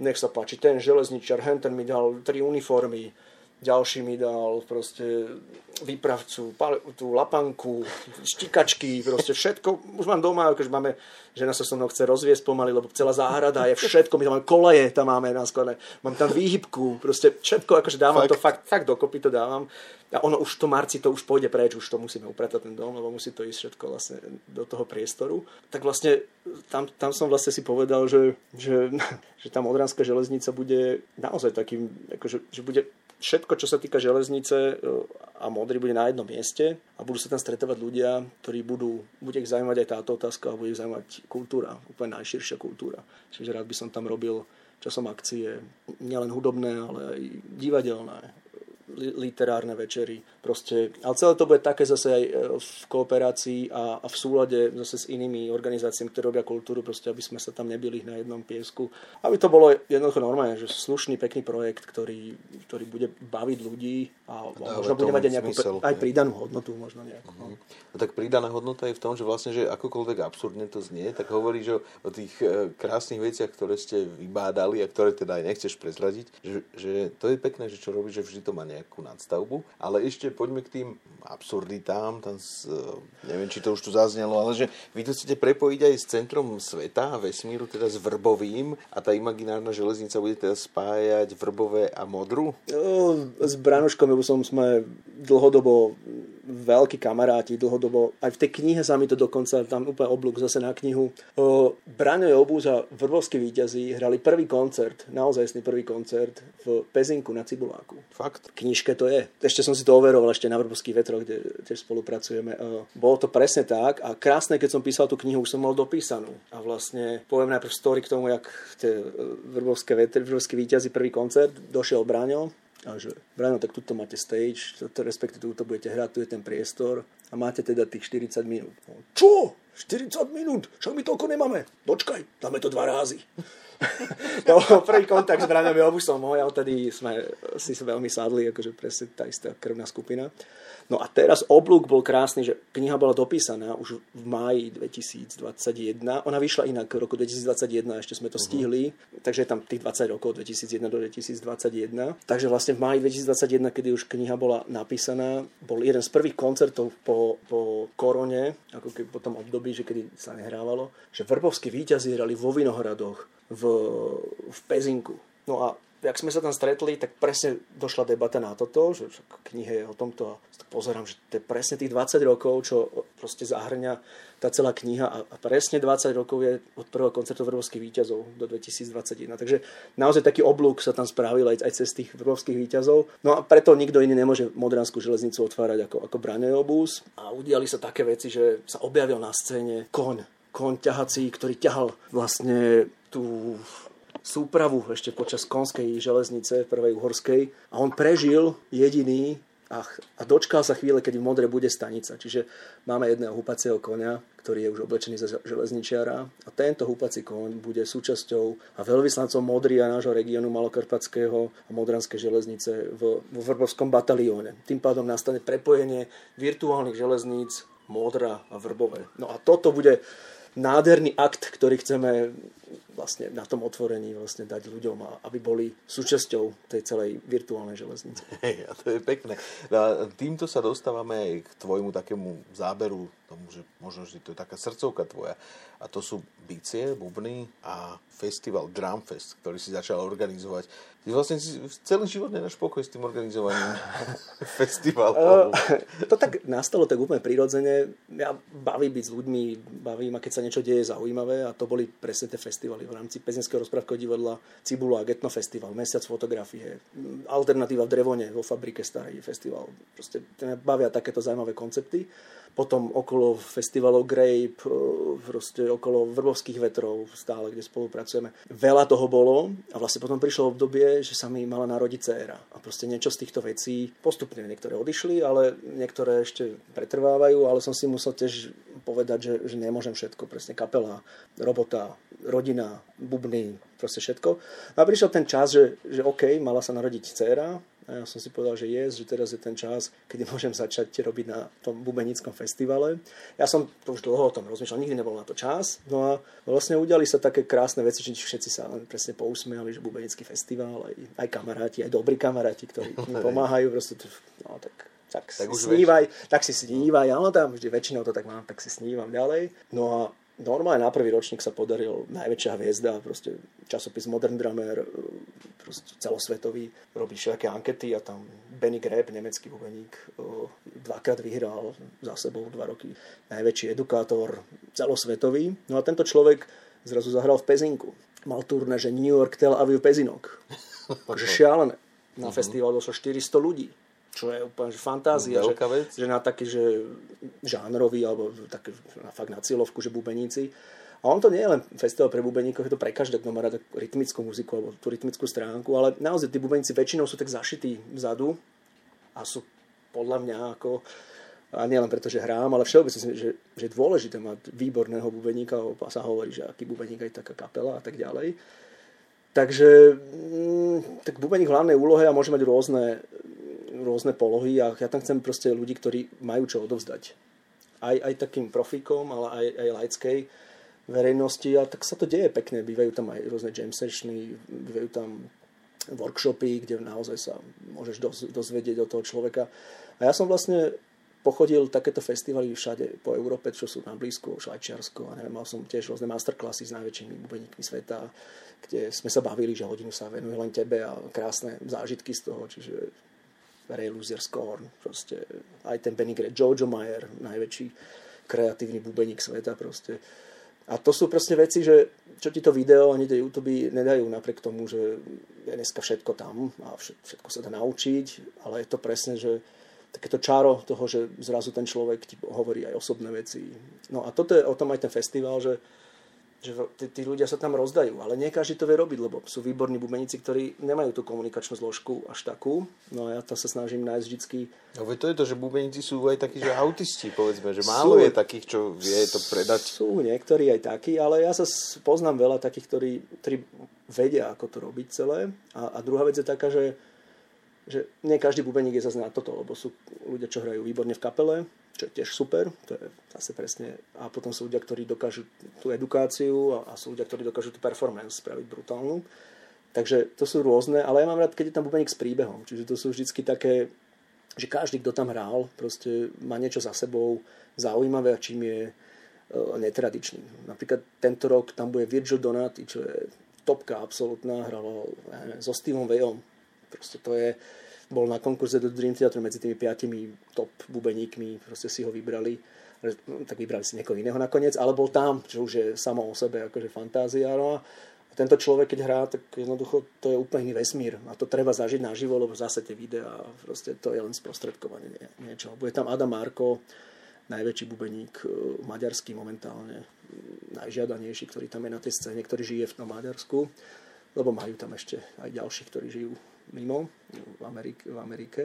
Nech sa páči, ten železničar, hen ten mi dal tri uniformy, ďalší mi dal proste výpravcu, tú lapanku, štikačky, proste všetko. Už mám doma, akože máme, žena sa so mnou chce rozviesť pomaly, lebo celá záhrada je všetko, my tam máme koleje, tam máme na skone, mám tam výhybku, proste všetko, akože dávam fakt. to fakt, fakt dokopy to dávam. A ono už to marci to už pôjde preč, už to musíme upratať ten dom, lebo musí to ísť všetko vlastne do toho priestoru. Tak vlastne tam, tam som vlastne si povedal, že, že, že tá Modranská železnica bude naozaj takým, akože, že bude všetko, čo sa týka železnice a modry bude na jednom mieste a budú sa tam stretávať ľudia, ktorí budú, bude ich zaujímať aj táto otázka a bude ich zaujímať kultúra, úplne najširšia kultúra. Čiže rád by som tam robil časom akcie, nielen hudobné, ale aj divadelné, literárne večery. Proste, ale celé to bude také zase aj v kooperácii a, a v súlade zase s inými organizáciami, ktoré robia kultúru, proste aby sme sa tam nebili na jednom piesku. Aby to bolo jednoducho normálne, že slušný, pekný projekt, ktorý, ktorý bude baviť ľudí a, a možno bude mať aj nejakú smysel, aj pridanú hodnotu. Možno nejakú, mm-hmm. no. tak pridaná hodnota je v tom, že vlastne, že akokoľvek absurdne to znie, tak hovorí, že o tých e, krásnych veciach, ktoré ste vybádali a ktoré teda aj nechceš prezradiť, že, že to je pekné, že čo robíš, že vždy to má nejakú nadstavbu. Ale ešte poďme k tým absurditám. Tam, neviem, či to už tu zaznelo, ale že vy to chcete prepojiť aj s centrom sveta a vesmíru, teda s Vrbovým a tá imaginárna železnica bude teda spájať Vrbové a Modru? No, s Branuškom som sme dlhodobo veľkí kamaráti, dlhodobo. Aj v tej knihe sa mi to dokonca, tam úplne oblúk zase na knihu. Braňo Jobúz a Vrbovskí víťazí hrali prvý koncert, naozajstný prvý koncert v Pezinku na Cibuláku. Fakt? V knižke to je. Ešte som si to overoval ešte na Vrbovských vetroch, kde tiež spolupracujeme. Bolo to presne tak a krásne, keď som písal tú knihu, už som mal dopísanú. A vlastne poviem najprv story k tomu, jak tie Vrbovské vetry, Vrbovskí víťazí prvý koncert, došiel Braňo, a že Brano, tak tuto máte stage, respektíve tuto budete hrať, tu je ten priestor a máte teda tých 40 minút. No, čo? 40 minút? Čo my toľko nemáme? Počkaj, dáme to dva rázy. <laughs> to bol prvý kontakt s Braňom Jobusom môj a odtedy sme si veľmi sadli, akože presne tá istá krvná skupina. No a teraz oblúk bol krásny, že kniha bola dopísaná už v máji 2021. Ona vyšla inak v roku 2021, ešte sme to uh-huh. stihli, takže je tam tých 20 rokov 2001 do 2021. Takže vlastne v máji 2021, kedy už kniha bola napísaná, bol jeden z prvých koncertov po, po korone, ako keby po tom období, že kedy sa nehrávalo, že Vrbovskí víťazi hrali vo Vinohradoch v, v Pezinku. No a jak sme sa tam stretli, tak presne došla debata na toto, že knihe je o tomto a pozerám, že to je presne tých 20 rokov, čo proste zahrňa tá celá kniha a, presne 20 rokov je od prvého koncertu Vrbovských víťazov do 2021. Takže naozaj taký oblúk sa tam spravil aj, aj cez tých Vrbovských víťazov. No a preto nikto iný nemôže Modranskú železnicu otvárať ako, ako Braňojobús. A udiali sa také veci, že sa objavil na scéne koň, koň ťahací, ktorý ťahal vlastne tú súpravu ešte počas konskej železnice prvej uhorskej a on prežil jediný a, a dočkal sa chvíle, keď v Modre bude stanica. Čiže máme jedného húpacieho konia, ktorý je už oblečený za železničiara a tento húpací koň bude súčasťou a veľvyslancom Modria nášho regiónu Malokarpatského a Modranskej železnice v, v Vrbovskom batalióne. Tým pádom nastane prepojenie virtuálnych železníc Modra a Vrbové. No a toto bude nádherný akt, ktorý chceme vlastne na tom otvorení vlastne dať ľuďom, aby boli súčasťou tej celej virtuálnej železnice. Hej, a to je pekné. A týmto sa dostávame aj k tvojmu takému záberu, tomu, že možno, že to je taká srdcovka tvoja. A to sú bicie, bubny a festival Drumfest, ktorý si začal organizovať. Ty vlastne si celý život nenáš pokoj s tým organizovaním <laughs> festivalov. To tak nastalo tak úplne prirodzene. Ja baví byť s ľuďmi, baví ma, keď sa niečo deje zaujímavé a to boli presne tie festivaly v rámci Pezinského rozprávkového divadla Cibula a Getno Festival, Mesiac fotografie, Alternatíva v Drevone vo fabrike Starý festival. Proste bavia takéto zaujímavé koncepty potom okolo festivalov Grape, e, proste okolo Vrbovských vetrov stále, kde spolupracujeme. Veľa toho bolo a vlastne potom prišlo obdobie, že sa mi mala narodiť dcéra. A proste niečo z týchto vecí, postupne niektoré odišli, ale niektoré ešte pretrvávajú, ale som si musel tiež povedať, že, že nemôžem všetko. Presne kapela, robota, rodina, bubny, proste všetko. A prišiel ten čas, že, že OK, mala sa narodiť dcéra, a ja som si povedal, že je, že teraz je ten čas, kedy môžem začať robiť na tom bubenickom festivale. Ja som to už dlho o tom rozmýšľal, nikdy nebol na to čas. No a vlastne udiali sa také krásne veci, že všetci sa len presne pousmiali, že bubenický festival, aj, aj kamaráti, aj dobrí kamaráti, ktorí <laughs> mi pomáhajú. Proste, no, tak tak, tak si snívaj, už tak si snívaj, áno, tam vždy väčšinou to tak mám, tak si snívam ďalej. No a normálne na prvý ročník sa podaril najväčšia hviezda, proste časopis Modern Drummer, proste celosvetový, robí všetké ankety a tam Benny Greb, nemecký bubeník, dvakrát vyhral za sebou dva roky. Najväčší edukátor celosvetový. No a tento človek zrazu zahral v Pezinku. Mal turné, že New York, Tel Aviv, Pezinok. Takže <laughs> šialené. Na uh-huh. festival došlo 400 ľudí čo je úplne že fantázia, že, vec. že na taký, že žánrový, alebo také, na, fakt na cieľovku, že bubeníci. A on to nie je len festival pre bubeníkov, je to pre každého, kto má rád rytmickú muziku alebo tú rytmickú stránku, ale naozaj tí bubeníci väčšinou sú tak zašití vzadu a sú podľa mňa ako a nie len preto, že hrám, ale všeobecne, že, že je dôležité mať výborného bubeníka, sa hovorí, že aký bubeník je taká kapela a tak ďalej. Takže mm, tak bubeník v hlavnej úlohe a môže mať rôzne rôzne polohy a ja tam chcem proste ľudí, ktorí majú čo odovzdať. Aj, aj takým profíkom, ale aj, aj laickej verejnosti a tak sa to deje pekne. Bývajú tam aj rôzne jam sessiony, bývajú tam workshopy, kde naozaj sa môžeš dozvedieť od toho človeka. A ja som vlastne pochodil takéto festivaly všade po Európe, čo sú na blízku, Švajčiarsko a neviem, mal som tiež rôzne masterklasy s najväčšími bubeníkmi sveta, kde sme sa bavili, že hodinu sa venuje len tebe a krásne zážitky z toho, čiže Ray Loser Scorn, proste aj ten Benny Gray, Jojo Mayer, najväčší kreatívny bubeník sveta proste. A to sú proste veci, že čo ti to video ani tie YouTube nedajú napriek tomu, že je dneska všetko tam a všetko sa dá naučiť, ale je to presne, že takéto čaro toho, že zrazu ten človek ti hovorí aj osobné veci. No a toto je o tom aj ten festival, že že tí, tí ľudia sa tam rozdajú, ale nie každý to vie robiť, lebo sú výborní bubeníci, ktorí nemajú tú komunikačnú zložku až takú. No a ja to sa snažím nájsť vždycky. No to je to, že bubeníci sú aj takí, že autisti, povedzme, že málo sú, je takých, čo vie to predať. Sú niektorí aj takí, ale ja sa poznám veľa takých, ktorí, ktorí vedia, ako to robiť celé. A, a druhá vec je taká, že že nie každý bubeník je zase na toto, lebo sú ľudia, čo hrajú výborne v kapele, čo je tiež super, to je zase presne, a potom sú ľudia, ktorí dokážu tú edukáciu a, a sú ľudia, ktorí dokážu tú performance spraviť brutálnu. Takže to sú rôzne, ale ja mám rád, keď je tam bubeník s príbehom, čiže to sú vždycky také, že každý, kto tam hral, proste má niečo za sebou zaujímavé a čím je uh, netradičný. Napríklad tento rok tam bude Virgil Donati, čo je topka absolútna, hralo neviem, so Steveom Vejom, Proste to je, bol na konkurze do Dream Theater medzi tými piatimi top bubeníkmi, proste si ho vybrali no, tak vybrali si niekoho iného nakoniec, ale bol tam, čo už je samo o sebe akože fantázia. No a tento človek, keď hrá, tak jednoducho to je úplne iný vesmír. A to treba zažiť naživo, lebo zase tie videá, proste to je len sprostredkovanie niečo. Bude tam Adam Marko, najväčší bubeník e, maďarský momentálne, najžiadanejší, ktorý tam je na tej scéne, ktorý žije v tom Maďarsku, lebo majú tam ešte aj ďalší, ktorí žijú mimo v Amerike. V Amerike.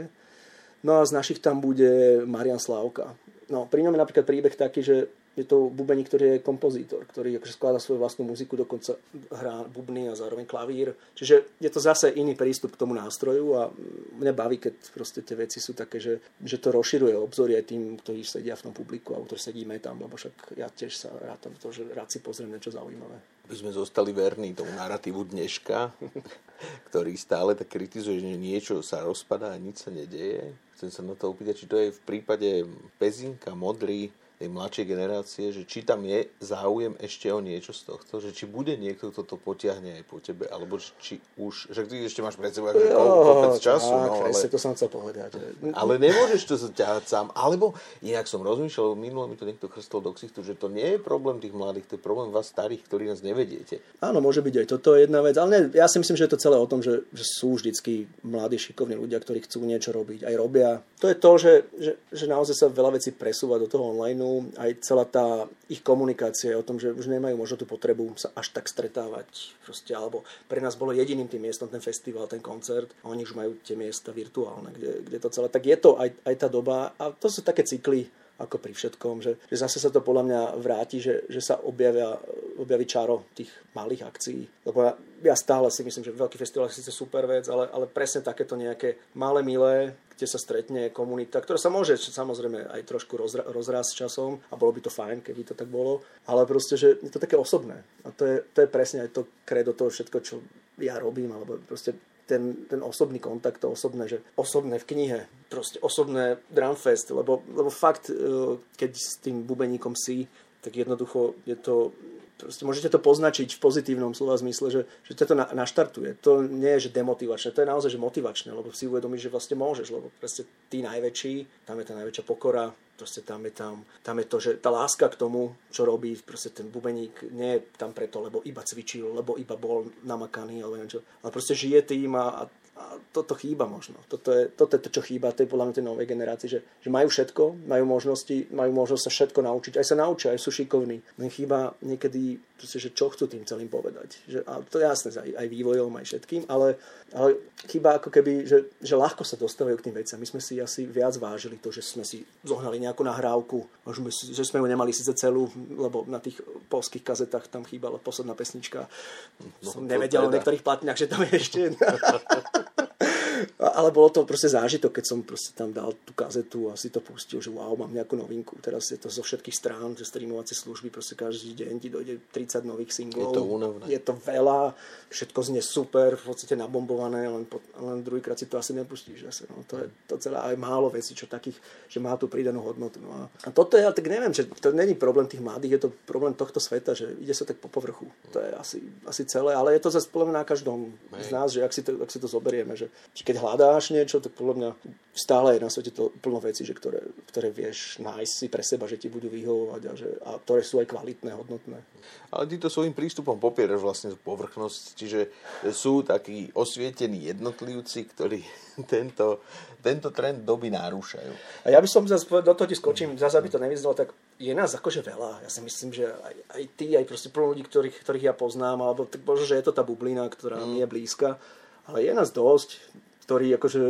No a z našich tam bude Marian Slávka. No, pri ňom je napríklad príbeh taký, že je to bubeník, ktorý je kompozítor, ktorý akože skladá svoju vlastnú muziku, dokonca hrá bubny a zároveň klavír. Čiže je to zase iný prístup k tomu nástroju a mňa baví, keď proste tie veci sú také, že, že to rozširuje obzory aj tým, ktorí sedia v tom publiku a ktorí sedíme tam, lebo však ja tiež sa rátam to, že rád si pozriem niečo zaujímavé. By sme zostali verní tomu narratívu dneška, <laughs> ktorý stále tak kritizuje, že niečo sa rozpadá a nič sa nedeje. Chcem sa na to opýtať, či to je v prípade Pezinka, Modrý, tej mladšej generácie, že či tam je záujem ešte o niečo z tohto, že či bude niekto, kto to potiahne aj po tebe, alebo či už, že ty ešte máš pred sebou že kopec času. Tak, no, ale, to som chcel povedať. Ale nemôžeš to ťahať sám. Alebo, inak som rozmýšľal, minulo mi to niekto chrstol do ksichtu, že to nie je problém tých mladých, to je problém vás starých, ktorí nás nevediete. Áno, môže byť aj toto jedna vec, ale ne, ja si myslím, že je to celé o tom, že, že sú vždycky mladí, šikovní ľudia, ktorí chcú niečo robiť, aj robia. To je to, že, že, že naozaj sa veľa vecí presúva do toho online aj celá tá ich komunikácia je o tom, že už nemajú možno tú potrebu sa až tak stretávať. Proste, alebo pre nás bolo jediným tým miestom ten festival, ten koncert a oni už majú tie miesta virtuálne, kde, kde to celé. Tak je to aj, aj tá doba a to sú také cykly, ako pri všetkom, že, že zase sa to podľa mňa vráti, že, že sa objavia, objaví čaro tých malých akcií. Lebo ja, ja stále si myslím, že veľký festival je síce super vec, ale, ale presne takéto nejaké malé, milé, kde sa stretne komunita, ktorá sa môže samozrejme aj trošku rozra- rozrásť časom a bolo by to fajn, keby to tak bolo, ale proste, že je to také osobné. A to je, to je presne aj to kredo toho všetko, čo ja robím, alebo proste ten, ten osobný kontakt, to osobné, že osobné v knihe, proste osobné drumfest, lebo, lebo fakt, e, keď s tým bubeníkom si, tak jednoducho je to proste môžete to poznačiť v pozitívnom slova zmysle, že, že to na, naštartuje. To nie je že demotivačné, to je naozaj že motivačné, lebo si uvedomíš, že vlastne môžeš, lebo proste tí najväčší, tam je tá najväčšia pokora, proste tam je, tam, tam je to, že tá láska k tomu, čo robí, proste ten bubeník nie je tam preto, lebo iba cvičil, lebo iba bol namakaný, alebo niečo, ale proste žije tým a, a a toto chýba možno. Toto je, toto je to, čo chýba tej podľa mňa tej novej generácii, že, že majú všetko, majú možnosti, majú možnosť sa všetko naučiť, aj sa naučia, aj sú šikovní. Len chýba niekedy, proste, že čo chcú tým celým povedať. Že, a to je jasné, aj, aj vývojom, aj všetkým, ale, ale chýba ako keby, že, že ľahko sa dostávajú k tým veciam. My sme si asi viac vážili to, že sme si zohnali nejakú nahrávku, že sme ju nemali síce celú, lebo na tých polských kazetách tam chýbala posledná pesnička. No, Som nevedel o teda. niektorých platniach, že tam je ešte jedna. <laughs> ale bolo to proste zážitok, keď som proste tam dal tú kazetu a si to pustil, že wow, mám nejakú novinku. Teraz je to zo všetkých strán, že streamovacie služby, proste každý deň ti dojde 30 nových singlov. Je to únavné. Je to veľa, všetko znie super, v podstate nabombované, len, po, len druhýkrát si to asi nepustíš. Zase, no. To je to celé aj málo vecí, čo takých, že má tú pridanú hodnotu. No. A, a toto je, tak neviem, že to není problém tých mladých, je to problém tohto sveta, že ide sa tak po povrchu. To je asi, asi celé, ale je to zase na každom z nás, že ak si to, ak si to zoberieme, že keď hľadáš niečo, tak podľa mňa stále je na svete to plno veci, že ktoré, ktoré vieš nájsť si pre seba, že ti budú vyhovovať a, že, a ktoré sú aj kvalitné, hodnotné. Ale ty to svojím prístupom popieraš vlastne povrchnosť, čiže sú takí osvietení jednotlivci, ktorí <laughs> tento, tento trend doby narúšajú. A ja by som zase, do toho ti skočím, zase aby to nevyznalo, tak je nás akože veľa. Ja si myslím, že aj, aj ty, aj proste plno ľudí, ktorých, ktorých ja poznám, alebo tak možno, že je to tá bublina, ktorá mm. mi je blízka, ale je nás dosť, ktorý akože...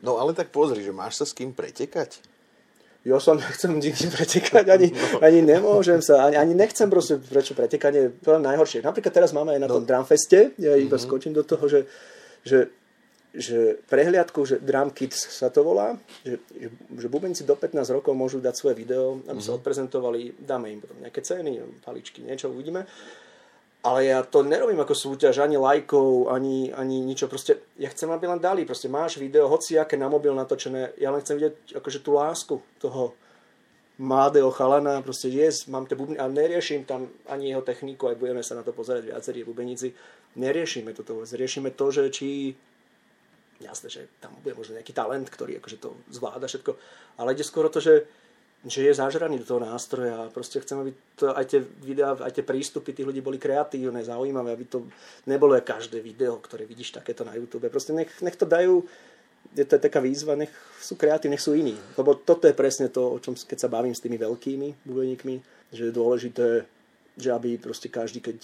No ale tak pozri, že máš sa s kým pretekať? Ja sa nechcem nikde pretekať, ani, <laughs> no. ani nemôžem sa, ani, ani nechcem proste, prečo pretekanie, to je najhoršie. Napríklad teraz máme aj na no. tom Drumfeste, ja iba mm-hmm. skočím do toho, že, že, že prehliadku, že Drum Kids sa to volá, že, že, že bubenci do 15 rokov môžu dať svoje video, aby mm-hmm. sa mhm. odprezentovali, dáme im potom nejaké ceny, paličky, niečo uvidíme ale ja to nerobím ako súťaž, ani lajkov, ani, ani ničo. Proste ja chcem, aby len dali. Proste máš video, hoci aké na mobil natočené. Ja len chcem vidieť akože tú lásku toho mladého chalana. Proste yes, mám tie bubny, a neriešim tam ani jeho techniku, aj budeme sa na to pozerať viacerí bubeníci. Neriešime toto. Riešime to, že či jasné, že tam bude možno nejaký talent, ktorý akože to zvláda všetko, ale ide skoro to, že že je zažraný do toho nástroja proste chcem, aby to, aj tie videá, aj tie prístupy tých ľudí boli kreatívne, zaujímavé, aby to nebolo každé video, ktoré vidíš takéto na YouTube. Proste nech, nech to dajú, je to taká výzva, nech sú kreatívni, nech sú iní. Lebo toto je presne to, o čom keď sa bavím s tými veľkými bubeníkmi, že je dôležité, že aby proste každý, keď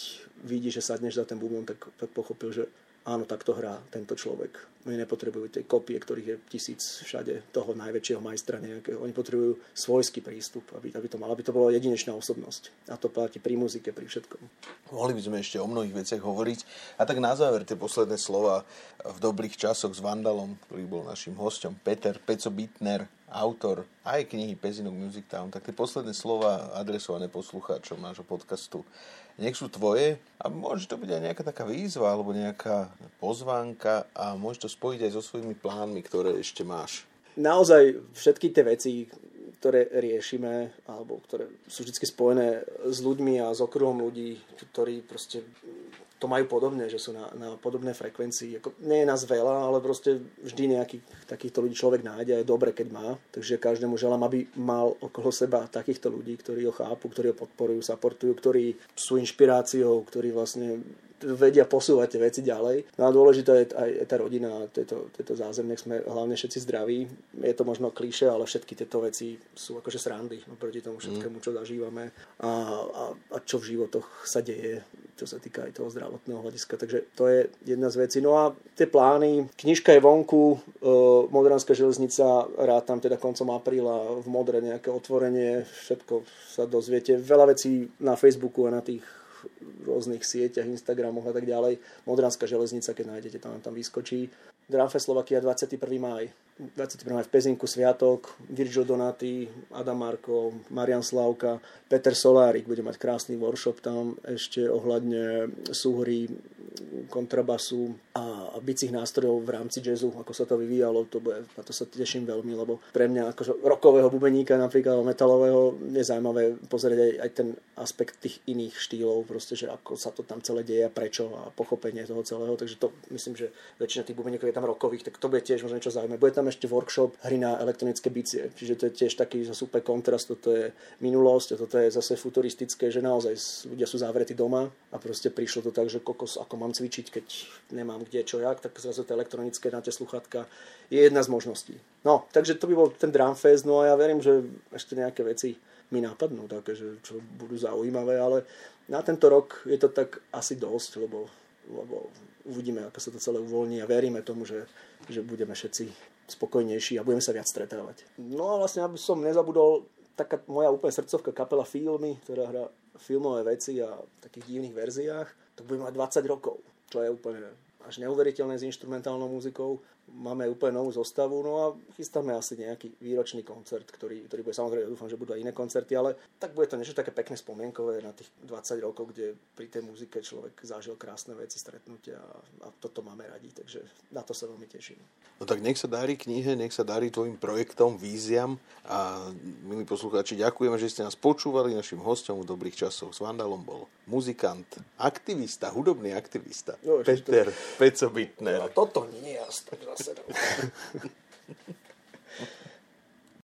vidí, že sadneš za ten bubon, tak, tak pochopil, že áno, tak to hrá tento človek. Oni nepotrebujú tie kopie, ktorých je tisíc všade toho najväčšieho majstra nejakého. Oni potrebujú svojský prístup, aby, aby to malo, aby to bola jedinečná osobnosť. A to platí pri muzike, pri všetkom. Mohli by sme ešte o mnohých veciach hovoriť. A tak na záver tie posledné slova v dobrých časoch s Vandalom, ktorý bol našim hostom, Peter Peco Bitner, autor aj knihy Pezinok Music Town, tak tie posledné slova adresované poslucháčom nášho podcastu nech sú tvoje a môže to byť aj nejaká taká výzva alebo nejaká pozvánka a môže to spojiť aj so svojimi plánmi, ktoré ešte máš. Naozaj všetky tie veci, ktoré riešime, alebo ktoré sú vždy spojené s ľuďmi a s okruhom ľudí, ktorí proste to majú podobne, že sú na, na podobné frekvencii. Ako, nie je nás veľa, ale proste vždy nejakých takýchto ľudí človek nájde a je dobre, keď má. Takže každému želám, aby mal okolo seba takýchto ľudí, ktorí ho chápu, ktorí ho podporujú, supportujú, ktorí sú inšpiráciou, ktorí vlastne vedia posúvať tie veci ďalej. No a dôležitá je aj tá rodina, tieto, tieto zázemie, sme hlavne všetci zdraví. Je to možno klíše, ale všetky tieto veci sú akože srandy proti tomu všetkému, čo zažívame a, a, a čo v životoch sa deje, čo sa týka aj toho zdravotného hľadiska. Takže to je jedna z vecí. No a tie plány, knižka je vonku, e, Modranská železnica, rád tam teda koncom apríla v Modre nejaké otvorenie, všetko sa dozviete. Veľa vecí na Facebooku a na tých rôznych sieťach, Instagramoch a tak ďalej. Modranská železnica, keď nájdete, tam tam vyskočí. Drumfest Slovakia 21. máj. 21. v Pezinku Sviatok, Virgil Donaty, Adam Marko, Marian Slavka, Peter Solárik bude mať krásny workshop tam ešte ohľadne súhry, kontrabasu a bicích nástrojov v rámci jazzu, ako sa to vyvíjalo, to bude, na to sa teším veľmi, lebo pre mňa ako rokového bubeníka, napríklad metalového, je zaujímavé pozrieť aj, aj ten aspekt tých iných štýlov, proste, že ako sa to tam celé deje a prečo a pochopenie toho celého, takže to myslím, že väčšina tých bubeníkov je tam rokových, tak to bude tiež možno niečo zaujímavé. Bude tam tam ešte workshop hry na elektronické bicie. Čiže to je tiež taký super kontrast, toto je minulosť a toto je zase futuristické, že naozaj ľudia sú zavretí doma a proste prišlo to tak, že kokos, ako mám cvičiť, keď nemám kde čo jak, tak zrazu to elektronické na tie sluchatka je jedna z možností. No, takže to by bol ten Drumfest, no a ja verím, že ešte nejaké veci mi napadnú, také, čo budú zaujímavé, ale na tento rok je to tak asi dosť, lebo, lebo uvidíme, ako sa to celé uvoľní a veríme tomu, že, že budeme všetci spokojnejší a budeme sa viac stretávať. No a vlastne, aby som nezabudol, taká moja úplne srdcovka kapela Filmy, ktorá hrá filmové veci a v takých divných verziách, to bude mať 20 rokov, čo je úplne až neuveriteľné s instrumentálnou muzikou máme úplne novú zostavu, no a chystáme asi nejaký výročný koncert, ktorý, ktorý bude samozrejme, dúfam, že budú aj iné koncerty, ale tak bude to niečo také pekné spomienkové na tých 20 rokov, kde pri tej muzike človek zažil krásne veci, stretnutia a, a toto máme radi, takže na to sa veľmi teším. No tak nech sa darí knihe, nech sa darí tvojim projektom, víziam a milí poslucháči, ďakujeme, že ste nás počúvali. Našim hostom v dobrých časoch s Vandalom bol muzikant, aktivista, hudobný aktivista, no, Peter to... Peco Bitner. No, toto nie je jasné. i don't know